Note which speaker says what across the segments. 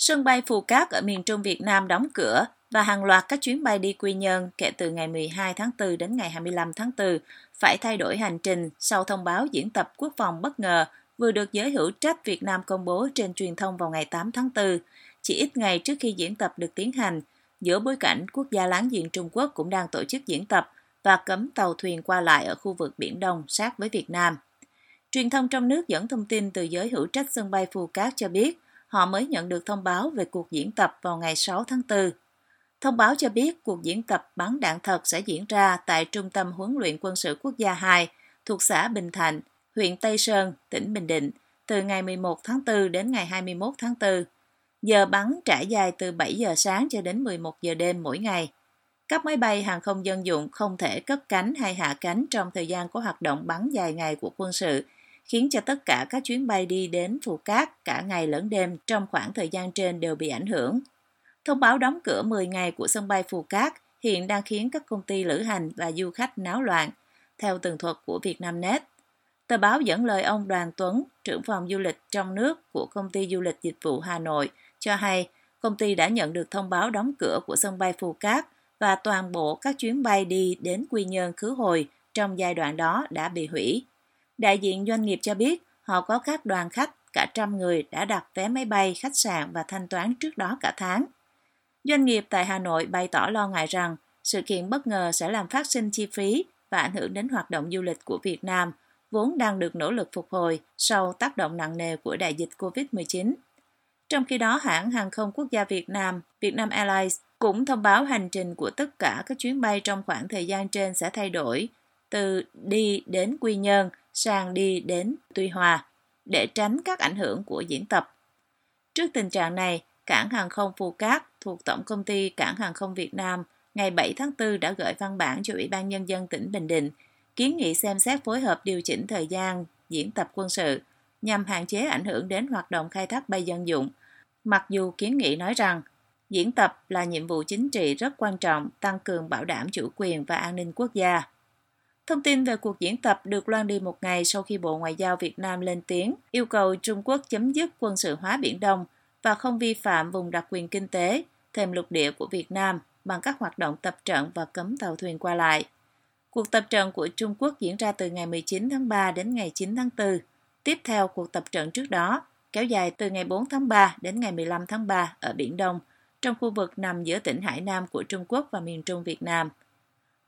Speaker 1: Sân bay Phù Cát ở miền Trung Việt Nam đóng cửa và hàng loạt các chuyến bay đi Quy Nhơn kể từ ngày 12 tháng 4 đến ngày 25 tháng 4 phải thay đổi hành trình sau thông báo diễn tập quốc phòng bất ngờ vừa được giới hữu trách Việt Nam công bố trên truyền thông vào ngày 8 tháng 4, chỉ ít ngày trước khi diễn tập được tiến hành, giữa bối cảnh quốc gia láng giềng Trung Quốc cũng đang tổ chức diễn tập và cấm tàu thuyền qua lại ở khu vực Biển Đông sát với Việt Nam. Truyền thông trong nước dẫn thông tin từ giới hữu trách sân bay Phù Cát cho biết họ mới nhận được thông báo về cuộc diễn tập vào ngày 6 tháng 4. Thông báo cho biết cuộc diễn tập bắn đạn thật sẽ diễn ra tại Trung tâm Huấn luyện Quân sự Quốc gia 2 thuộc xã Bình Thạnh, huyện Tây Sơn, tỉnh Bình Định, từ ngày 11 tháng 4 đến ngày 21 tháng 4. Giờ bắn trải dài từ 7 giờ sáng cho đến 11 giờ đêm mỗi ngày. Các máy bay hàng không dân dụng không thể cất cánh hay hạ cánh trong thời gian có hoạt động bắn dài ngày của quân sự, khiến cho tất cả các chuyến bay đi đến Phù Cát cả ngày lẫn đêm trong khoảng thời gian trên đều bị ảnh hưởng. Thông báo đóng cửa 10 ngày của sân bay Phù Cát hiện đang khiến các công ty lữ hành và du khách náo loạn, theo tường thuật của Vietnamnet. Tờ báo dẫn lời ông Đoàn Tuấn, trưởng phòng du lịch trong nước của công ty du lịch dịch vụ Hà Nội, cho hay công ty đã nhận được thông báo đóng cửa của sân bay Phù Cát và toàn bộ các chuyến bay đi đến Quy Nhơn khứ hồi trong giai đoạn đó đã bị hủy. Đại diện doanh nghiệp cho biết họ có các đoàn khách cả trăm người đã đặt vé máy bay, khách sạn và thanh toán trước đó cả tháng. Doanh nghiệp tại Hà Nội bày tỏ lo ngại rằng sự kiện bất ngờ sẽ làm phát sinh chi phí và ảnh hưởng đến hoạt động du lịch của Việt Nam, vốn đang được nỗ lực phục hồi sau tác động nặng nề của đại dịch COVID-19. Trong khi đó, hãng hàng không quốc gia Việt Nam, Vietnam Airlines, cũng thông báo hành trình của tất cả các chuyến bay trong khoảng thời gian trên sẽ thay đổi từ đi đến Quy Nhơn sang đi đến Tuy Hòa để tránh các ảnh hưởng của diễn tập. Trước tình trạng này, cảng hàng không Phù Cát thuộc Tổng công ty Cảng hàng không Việt Nam ngày 7 tháng 4 đã gửi văn bản cho Ủy ban Nhân dân tỉnh Bình Định kiến nghị xem xét phối hợp điều chỉnh thời gian diễn tập quân sự nhằm hạn chế ảnh hưởng đến hoạt động khai thác bay dân dụng. Mặc dù kiến nghị nói rằng diễn tập là nhiệm vụ chính trị rất quan trọng tăng cường bảo đảm chủ quyền và an ninh quốc gia. Thông tin về cuộc diễn tập được loan đi một ngày sau khi Bộ Ngoại giao Việt Nam lên tiếng yêu cầu Trung Quốc chấm dứt quân sự hóa Biển Đông và không vi phạm vùng đặc quyền kinh tế, thêm lục địa của Việt Nam bằng các hoạt động tập trận và cấm tàu thuyền qua lại. Cuộc tập trận của Trung Quốc diễn ra từ ngày 19 tháng 3 đến ngày 9 tháng 4. Tiếp theo cuộc tập trận trước đó, kéo dài từ ngày 4 tháng 3 đến ngày 15 tháng 3 ở Biển Đông, trong khu vực nằm giữa tỉnh Hải Nam của Trung Quốc và miền Trung Việt Nam.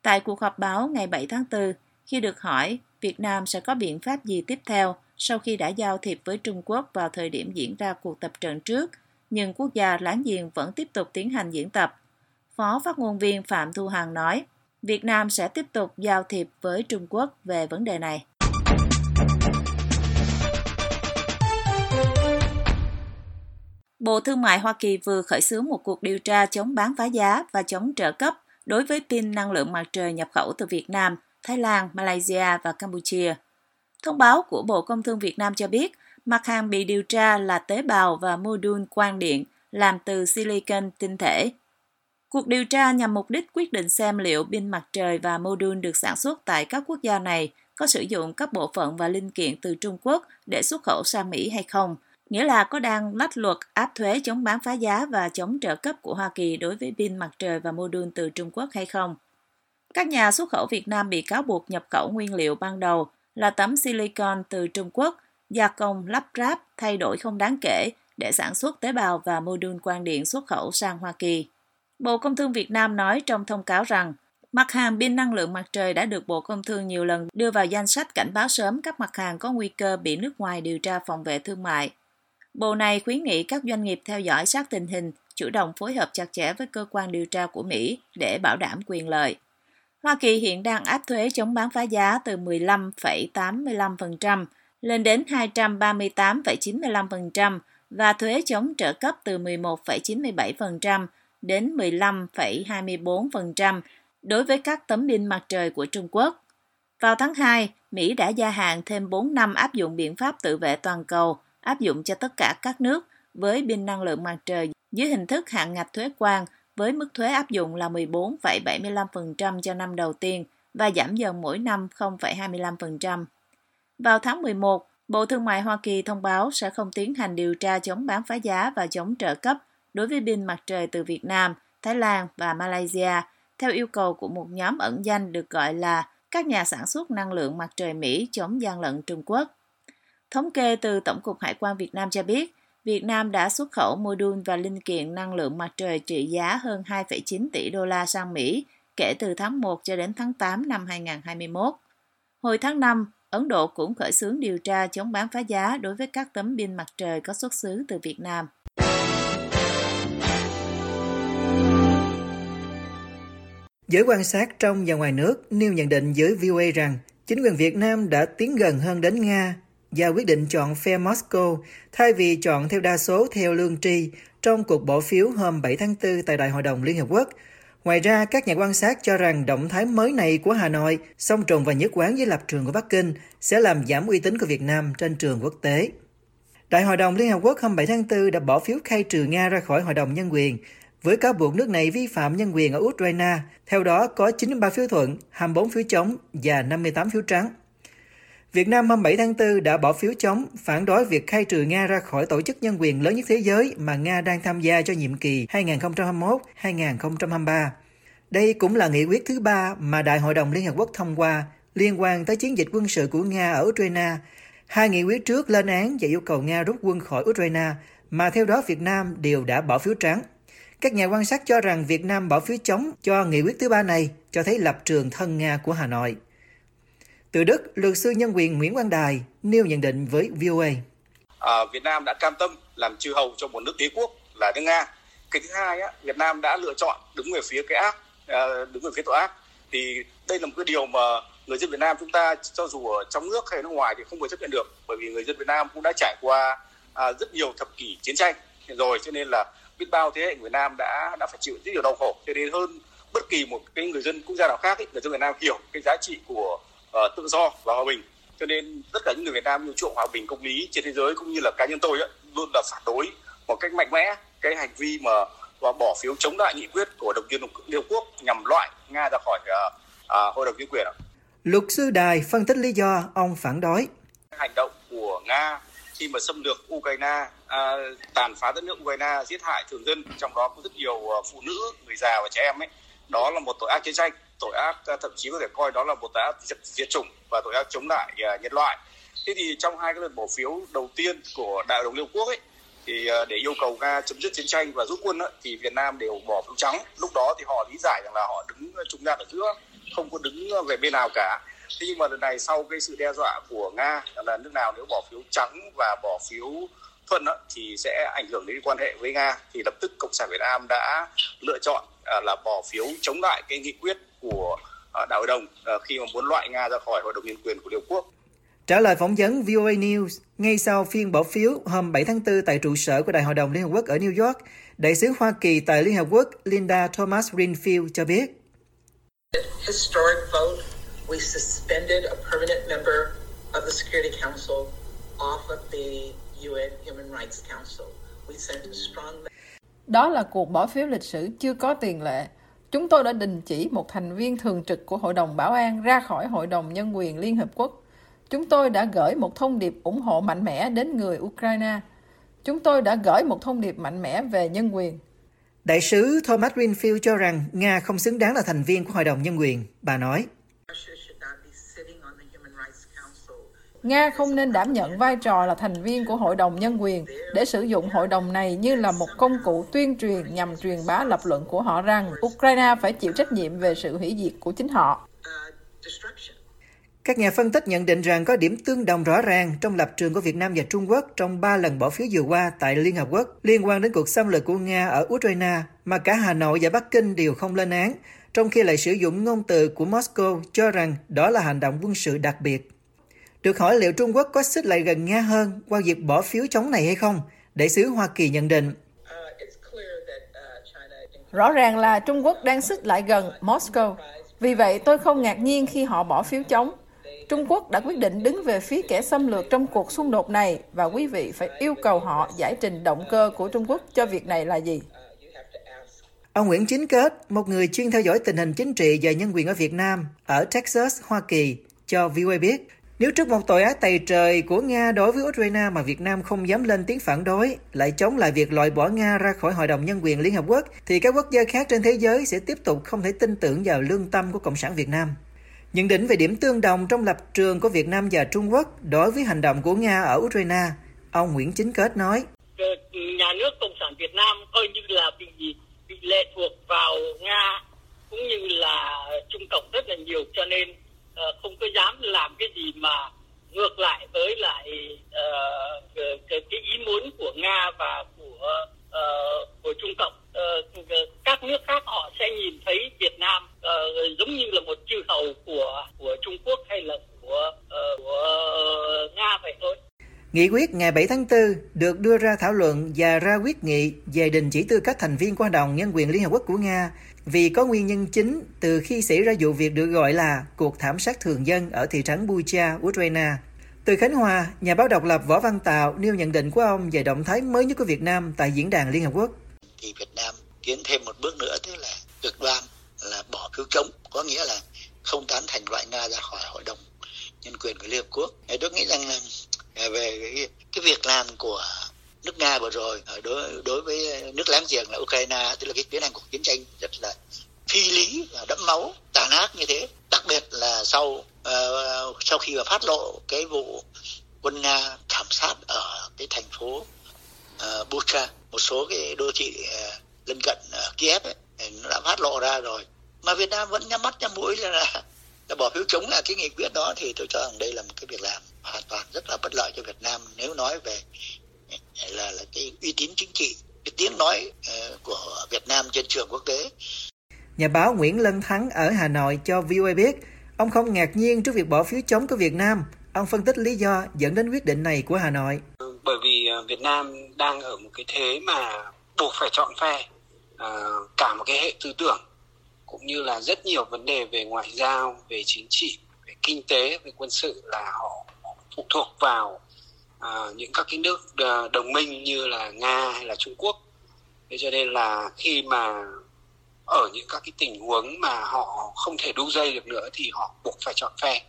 Speaker 1: Tại cuộc họp báo ngày 7 tháng 4, khi được hỏi Việt Nam sẽ có biện pháp gì tiếp theo sau khi đã giao thiệp với Trung Quốc vào thời điểm diễn ra cuộc tập trận trước, nhưng quốc gia láng giềng vẫn tiếp tục tiến hành diễn tập. Phó phát ngôn viên Phạm Thu Hằng nói, Việt Nam sẽ tiếp tục giao thiệp với Trung Quốc về vấn đề này. Bộ Thương mại Hoa Kỳ vừa khởi xướng một cuộc điều tra chống bán phá giá và chống trợ cấp đối với pin năng lượng mặt trời nhập khẩu từ Việt Nam, Thái Lan, Malaysia và Campuchia. Thông báo của Bộ Công Thương Việt Nam cho biết, mặt hàng bị điều tra là tế bào và mô đun quang điện làm từ silicon tinh thể. Cuộc điều tra nhằm mục đích quyết định xem liệu pin mặt trời và mô đun được sản xuất tại các quốc gia này có sử dụng các bộ phận và linh kiện từ Trung Quốc để xuất khẩu sang Mỹ hay không, nghĩa là có đang lách luật áp thuế chống bán phá giá và chống trợ cấp của Hoa Kỳ đối với pin mặt trời và mô đun từ Trung Quốc hay không. Các nhà xuất khẩu Việt Nam bị cáo buộc nhập khẩu nguyên liệu ban đầu là tấm silicon từ Trung Quốc, gia công lắp ráp thay đổi không đáng kể để sản xuất tế bào và mô đun quang điện xuất khẩu sang Hoa Kỳ. Bộ Công Thương Việt Nam nói trong thông cáo rằng mặt hàng pin năng lượng mặt trời đã được Bộ Công Thương nhiều lần đưa vào danh sách cảnh báo sớm các mặt hàng có nguy cơ bị nước ngoài điều tra phòng vệ thương mại. Bộ này khuyến nghị các doanh nghiệp theo dõi sát tình hình, chủ động phối hợp chặt chẽ với cơ quan điều tra của Mỹ để bảo đảm quyền lợi. Hoa Kỳ hiện đang áp thuế chống bán phá giá từ 15,85% lên đến 238,95% và thuế chống trợ cấp từ 11,97% đến 15,24% đối với các tấm pin mặt trời của Trung Quốc. Vào tháng 2, Mỹ đã gia hạn thêm 4 năm áp dụng biện pháp tự vệ toàn cầu, áp dụng cho tất cả các nước với pin năng lượng mặt trời dưới hình thức hạn ngạch thuế quan với mức thuế áp dụng là 14,75% cho năm đầu tiên và giảm dần mỗi năm 0,25%. Vào tháng 11, Bộ Thương mại Hoa Kỳ thông báo sẽ không tiến hành điều tra chống bán phá giá và chống trợ cấp đối với pin mặt trời từ Việt Nam, Thái Lan và Malaysia, theo yêu cầu của một nhóm ẩn danh được gọi là các nhà sản xuất năng lượng mặt trời Mỹ chống gian lận Trung Quốc. Thống kê từ Tổng cục Hải quan Việt Nam cho biết, Việt Nam đã xuất khẩu mô đun và linh kiện năng lượng mặt trời trị giá hơn 2,9 tỷ đô la sang Mỹ kể từ tháng 1 cho đến tháng 8 năm 2021. Hồi tháng 5, Ấn Độ cũng khởi xướng điều tra chống bán phá giá đối với các tấm pin mặt trời có xuất xứ từ Việt Nam.
Speaker 2: Giới quan sát trong và ngoài nước nêu nhận định với VOA rằng chính quyền Việt Nam đã tiến gần hơn đến Nga và quyết định chọn phe Moscow thay vì chọn theo đa số theo lương tri trong cuộc bỏ phiếu hôm 7 tháng 4 tại Đại hội đồng Liên Hợp Quốc. Ngoài ra, các nhà quan sát cho rằng động thái mới này của Hà Nội song trùng và nhất quán với lập trường của Bắc Kinh sẽ làm giảm uy tín của Việt Nam trên trường quốc tế. Đại hội đồng Liên Hợp Quốc hôm 7 tháng 4 đã bỏ phiếu khai trừ Nga ra khỏi Hội đồng Nhân quyền với cáo buộc nước này vi phạm nhân quyền ở Ukraine. Theo đó có 93 phiếu thuận, 24 phiếu chống và 58 phiếu trắng. Việt Nam hôm 7 tháng 4 đã bỏ phiếu chống phản đối việc khai trừ Nga ra khỏi tổ chức nhân quyền lớn nhất thế giới mà Nga đang tham gia cho nhiệm kỳ 2021-2023. Đây cũng là nghị quyết thứ ba mà Đại hội đồng Liên Hợp Quốc thông qua liên quan tới chiến dịch quân sự của Nga ở Ukraine. Hai nghị quyết trước lên án và yêu cầu Nga rút quân khỏi Ukraine, mà theo đó Việt Nam đều đã bỏ phiếu trắng. Các nhà quan sát cho rằng Việt Nam bỏ phiếu chống cho nghị quyết thứ ba này cho thấy lập trường thân Nga của Hà Nội. Từ Đức, luật sư nhân quyền Nguyễn Quang Đài nêu nhận định với VOA.
Speaker 3: À, Việt Nam đã cam tâm làm chư hầu cho một nước đế quốc là nước Nga. Cái thứ hai, á, Việt Nam đã lựa chọn đứng về phía cái ác, à, đứng về phía tội ác. Thì đây là một cái điều mà người dân Việt Nam chúng ta cho dù ở trong nước hay nước ngoài thì không thể chấp nhận được bởi vì người dân Việt Nam cũng đã trải qua à, rất nhiều thập kỷ chiến tranh rồi cho nên là biết bao thế hệ người Việt Nam đã đã phải chịu rất nhiều đau khổ cho nên hơn bất kỳ một cái người dân quốc gia nào khác ấy, người dân Việt Nam hiểu cái giá trị của uh, tự do và hòa bình cho nên tất cả những người Việt Nam yêu chuộng hòa bình công lý trên thế giới cũng như là cá nhân tôi ấy, luôn là phản đối một cách mạnh mẽ cái hành vi mà và bỏ phiếu chống lại nghị quyết của đồng Liên Hợp Quốc nhằm loại Nga ra khỏi uh, uh, Hội đồng Nhân quyền.
Speaker 2: Luật sư Đài phân tích lý do ông phản đối.
Speaker 3: Hành động của Nga khi mà xâm lược Ukraine, à, tàn phá đất nước Ukraine, giết hại thường dân, trong đó có rất nhiều phụ nữ, người già và trẻ em ấy, đó là một tội ác chiến tranh tội ác à, thậm chí có thể coi đó là một tội ác diệt chủng và tội ác chống lại à, nhân loại. Thế thì trong hai cái lần bỏ phiếu đầu tiên của đại hội đồng liên quốc ấy thì à, để yêu cầu nga chấm dứt chiến tranh và rút quân ấy, thì việt nam đều bỏ phiếu trắng. Lúc đó thì họ lý giải rằng là họ đứng trung gian ở giữa không có đứng về bên nào cả. Thế nhưng mà lần này sau cái sự đe dọa của nga là nước nào nếu bỏ phiếu trắng và bỏ phiếu thuận đó, thì sẽ ảnh hưởng đến quan hệ với nga. Thì lập tức cộng sản việt nam đã lựa chọn là bỏ phiếu chống lại cái nghị quyết của à, đại hội đồng à, khi mà muốn loại Nga ra khỏi Hội đồng Nhân quyền của Liên Hợp Quốc.
Speaker 2: Trả lời phỏng vấn VOA News ngay sau phiên bỏ phiếu hôm 7 tháng 4 tại trụ sở của Đại hội đồng Liên Hợp Quốc ở New York, đại sứ Hoa Kỳ tại Liên Hợp Quốc Linda Thomas Greenfield cho biết.
Speaker 4: Đó là cuộc bỏ phiếu lịch sử chưa có tiền lệ. Chúng tôi đã đình chỉ một thành viên thường trực của Hội đồng Bảo an ra khỏi Hội đồng Nhân quyền Liên Hợp Quốc. Chúng tôi đã gửi một thông điệp ủng hộ mạnh mẽ đến người Ukraine. Chúng tôi đã gửi một thông điệp mạnh mẽ về nhân quyền.
Speaker 2: Đại sứ Thomas Greenfield cho rằng Nga không xứng đáng là thành viên của Hội đồng Nhân quyền. Bà nói,
Speaker 4: Nga không nên đảm nhận vai trò là thành viên của Hội đồng Nhân quyền để sử dụng hội đồng này như là một công cụ tuyên truyền nhằm truyền bá lập luận của họ rằng Ukraine phải chịu trách nhiệm về sự hủy diệt của chính họ.
Speaker 2: Các nhà phân tích nhận định rằng có điểm tương đồng rõ ràng trong lập trường của Việt Nam và Trung Quốc trong ba lần bỏ phiếu vừa qua tại Liên Hợp Quốc liên quan đến cuộc xâm lược của Nga ở Ukraine mà cả Hà Nội và Bắc Kinh đều không lên án, trong khi lại sử dụng ngôn từ của Moscow cho rằng đó là hành động quân sự đặc biệt. Được hỏi liệu Trung Quốc có xích lại gần Nga hơn qua việc bỏ phiếu chống này hay không? Đại sứ Hoa Kỳ nhận định.
Speaker 4: Rõ ràng là Trung Quốc đang xích lại gần Moscow. Vì vậy tôi không ngạc nhiên khi họ bỏ phiếu chống. Trung Quốc đã quyết định đứng về phía kẻ xâm lược trong cuộc xung đột này và quý vị phải yêu cầu họ giải trình động cơ của Trung Quốc cho việc này là gì.
Speaker 2: Ông Nguyễn Chính Kết, một người chuyên theo dõi tình hình chính trị và nhân quyền ở Việt Nam, ở Texas, Hoa Kỳ, cho VOA biết nếu trước một tội ác tày trời của Nga đối với Ukraine mà Việt Nam không dám lên tiếng phản đối, lại chống lại việc loại bỏ Nga ra khỏi Hội đồng Nhân quyền Liên Hợp Quốc, thì các quốc gia khác trên thế giới sẽ tiếp tục không thể tin tưởng vào lương tâm của Cộng sản Việt Nam. Nhận định về điểm tương đồng trong lập trường của Việt Nam và Trung Quốc đối với hành động của Nga ở Ukraine, ông Nguyễn Chính Kết nói.
Speaker 5: Nhà nước Cộng sản Việt Nam coi như là bị bị lệ thuộc vào Nga cũng như là Trung Cộng rất là nhiều cho nên Ờ, không có dám làm cái gì mà ngược lại với lại uh, cái, cái ý muốn của Nga và của uh, của Trung Cộng. Uh, các nước khác họ sẽ nhìn thấy Việt Nam uh, giống như là một chư hầu của của Trung Quốc hay là của uh, của Nga vậy thôi.
Speaker 2: Nghị quyết ngày 7 tháng 4 được đưa ra thảo luận và ra quyết nghị về đình chỉ tư cách thành viên của Hội đồng Nhân quyền Liên Hợp Quốc của Nga vì có nguyên nhân chính từ khi xảy ra vụ việc được gọi là cuộc thảm sát thường dân ở thị trấn Bucha, Ukraine. Từ Khánh Hòa, nhà báo độc lập Võ Văn Tạo nêu nhận định của ông về động thái mới nhất của Việt Nam tại diễn đàn Liên Hợp Quốc.
Speaker 6: Thì Việt Nam tiến thêm một bước nữa tức là cực đoan là bỏ phiếu chống, có nghĩa là không tán thành loại Nga ra khỏi Hội đồng Nhân quyền của Liên Hợp Quốc. Tôi nghĩ rằng là Ờ, về cái, cái việc làm của nước Nga vừa rồi ờ, đối đối với nước láng giềng là Ukraine tức là cái tiến hành cuộc chiến tranh rất là phi lý và đẫm máu tàn ác như thế. Đặc biệt là sau uh, sau khi mà phát lộ cái vụ quân Nga thảm sát ở cái thành phố uh, Bucha một số cái đô thị uh, lân cận uh, Kiev ấy, nó đã phát lộ ra rồi. Mà Việt Nam vẫn nhắm mắt nhắm mũi là, là bỏ phiếu chống lại cái nghị quyết đó thì tôi cho rằng đây là một cái việc làm rất là bất lợi cho Việt Nam nếu nói về là là cái uy tín chính trị cái tiếng nói uh, của Việt Nam trên trường quốc tế
Speaker 2: Nhà báo Nguyễn Lân Thắng ở Hà Nội cho VOA biết, ông không ngạc nhiên trước việc bỏ phiếu chống của Việt Nam. Ông phân tích lý do dẫn đến quyết định này của Hà Nội.
Speaker 7: Bởi vì ờ, Việt Nam đang ở một cái thế mà buộc phải chọn phe ờ, cả một cái hệ tư tưởng cũng như là rất nhiều vấn đề về ngoại giao, về chính trị, về kinh tế, về quân sự là họ phụ thuộc vào uh, những các cái nước à, đồng minh như là Nga hay là Trung Quốc. Thế cho nên là khi mà ở những các cái tình huống mà họ không thể đu dây được nữa thì họ buộc phải chọn phe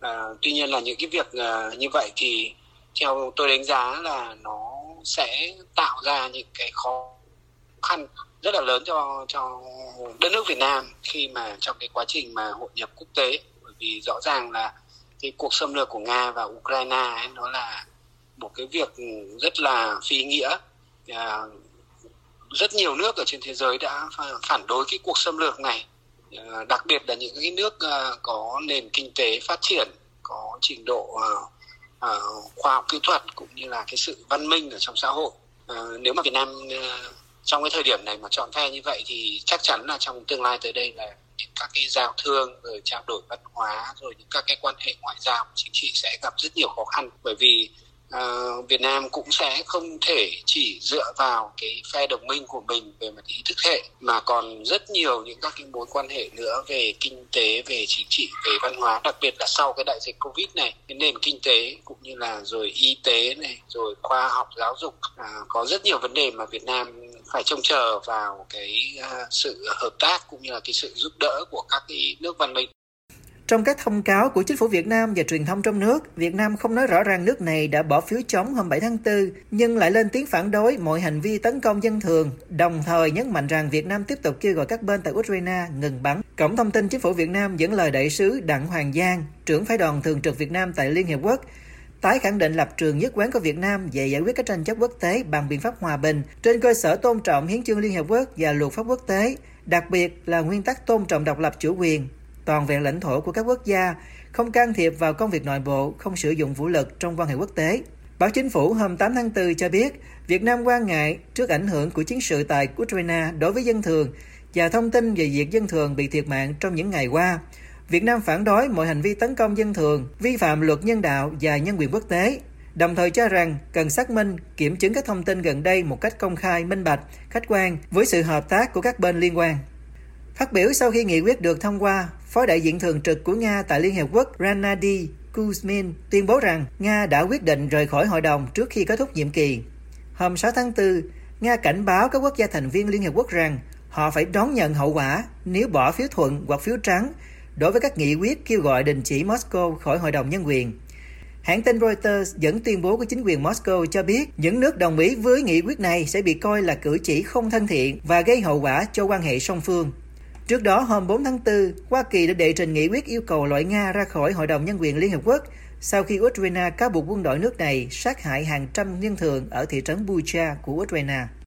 Speaker 7: à, tuy nhiên là những cái việc uh, như vậy thì theo tôi đánh giá là nó sẽ tạo ra những cái khó khăn rất là lớn cho cho đất nước Việt Nam khi mà trong cái quá trình mà hội nhập quốc tế bởi vì rõ ràng là cái cuộc xâm lược của Nga và Ukraine ấy, nó là một cái việc rất là phi nghĩa. À, rất nhiều nước ở trên thế giới đã phản đối cái cuộc xâm lược này. À, đặc biệt là những cái nước à, có nền kinh tế phát triển có trình độ ờ, khoa học kỹ thuật cũng như là cái sự văn minh ở trong xã hội. À, nếu mà Việt Nam trong cái thời điểm này mà chọn phe như vậy thì chắc chắn là trong tương lai tới đây là những các cái giao thương rồi trao đổi văn hóa rồi những các cái quan hệ ngoại giao chính trị sẽ gặp rất nhiều khó khăn. Bởi vì uh, Việt Nam cũng sẽ không thể chỉ dựa vào cái phe đồng minh của mình về mặt ý thức hệ mà còn rất nhiều những các cái mối quan hệ nữa về kinh tế, về chính trị, về văn hóa, đặc biệt là sau cái đại dịch Covid này, cái nền kinh tế cũng như là rồi y tế này, rồi khoa học giáo dục uh, có rất nhiều vấn đề mà Việt Nam phải trông chờ vào cái à, sự hợp tác cũng như là cái sự giúp đỡ của các cái nước văn minh.
Speaker 2: Trong các thông cáo của chính phủ Việt Nam và truyền thông trong nước, Việt Nam không nói rõ ràng nước này đã bỏ phiếu chống hôm 7 tháng 4, nhưng lại lên tiếng phản đối mọi hành vi tấn công dân thường, đồng thời nhấn mạnh rằng Việt Nam tiếp tục kêu gọi các bên tại Ukraine ngừng bắn. Cổng thông tin chính phủ Việt Nam dẫn lời đại sứ Đặng Hoàng Giang, trưởng phái đoàn thường trực Việt Nam tại Liên Hiệp Quốc, tái khẳng định lập trường nhất quán của Việt Nam về giải quyết các tranh chấp quốc tế bằng biện pháp hòa bình trên cơ sở tôn trọng hiến chương Liên Hợp Quốc và luật pháp quốc tế, đặc biệt là nguyên tắc tôn trọng độc lập chủ quyền, toàn vẹn lãnh thổ của các quốc gia, không can thiệp vào công việc nội bộ, không sử dụng vũ lực trong quan hệ quốc tế. Báo chính phủ hôm 8 tháng 4 cho biết, Việt Nam quan ngại trước ảnh hưởng của chiến sự tại Ukraine đối với dân thường và thông tin về việc dân thường bị thiệt mạng trong những ngày qua. Việt Nam phản đối mọi hành vi tấn công dân thường, vi phạm luật nhân đạo và nhân quyền quốc tế, đồng thời cho rằng cần xác minh, kiểm chứng các thông tin gần đây một cách công khai, minh bạch, khách quan với sự hợp tác của các bên liên quan. Phát biểu sau khi nghị quyết được thông qua, Phó đại diện thường trực của Nga tại Liên Hiệp Quốc Ranady Kuzmin tuyên bố rằng Nga đã quyết định rời khỏi hội đồng trước khi kết thúc nhiệm kỳ. Hôm 6 tháng 4, Nga cảnh báo các quốc gia thành viên Liên Hiệp Quốc rằng họ phải đón nhận hậu quả nếu bỏ phiếu thuận hoặc phiếu trắng đối với các nghị quyết kêu gọi đình chỉ Moscow khỏi Hội đồng Nhân quyền. Hãng tin Reuters dẫn tuyên bố của chính quyền Moscow cho biết những nước đồng ý với nghị quyết này sẽ bị coi là cử chỉ không thân thiện và gây hậu quả cho quan hệ song phương. Trước đó, hôm 4 tháng 4, Hoa Kỳ đã đệ trình nghị quyết yêu cầu loại Nga ra khỏi Hội đồng Nhân quyền Liên Hợp Quốc sau khi Ukraine cáo buộc quân đội nước này sát hại hàng trăm nhân thường ở thị trấn Bucha của Ukraine.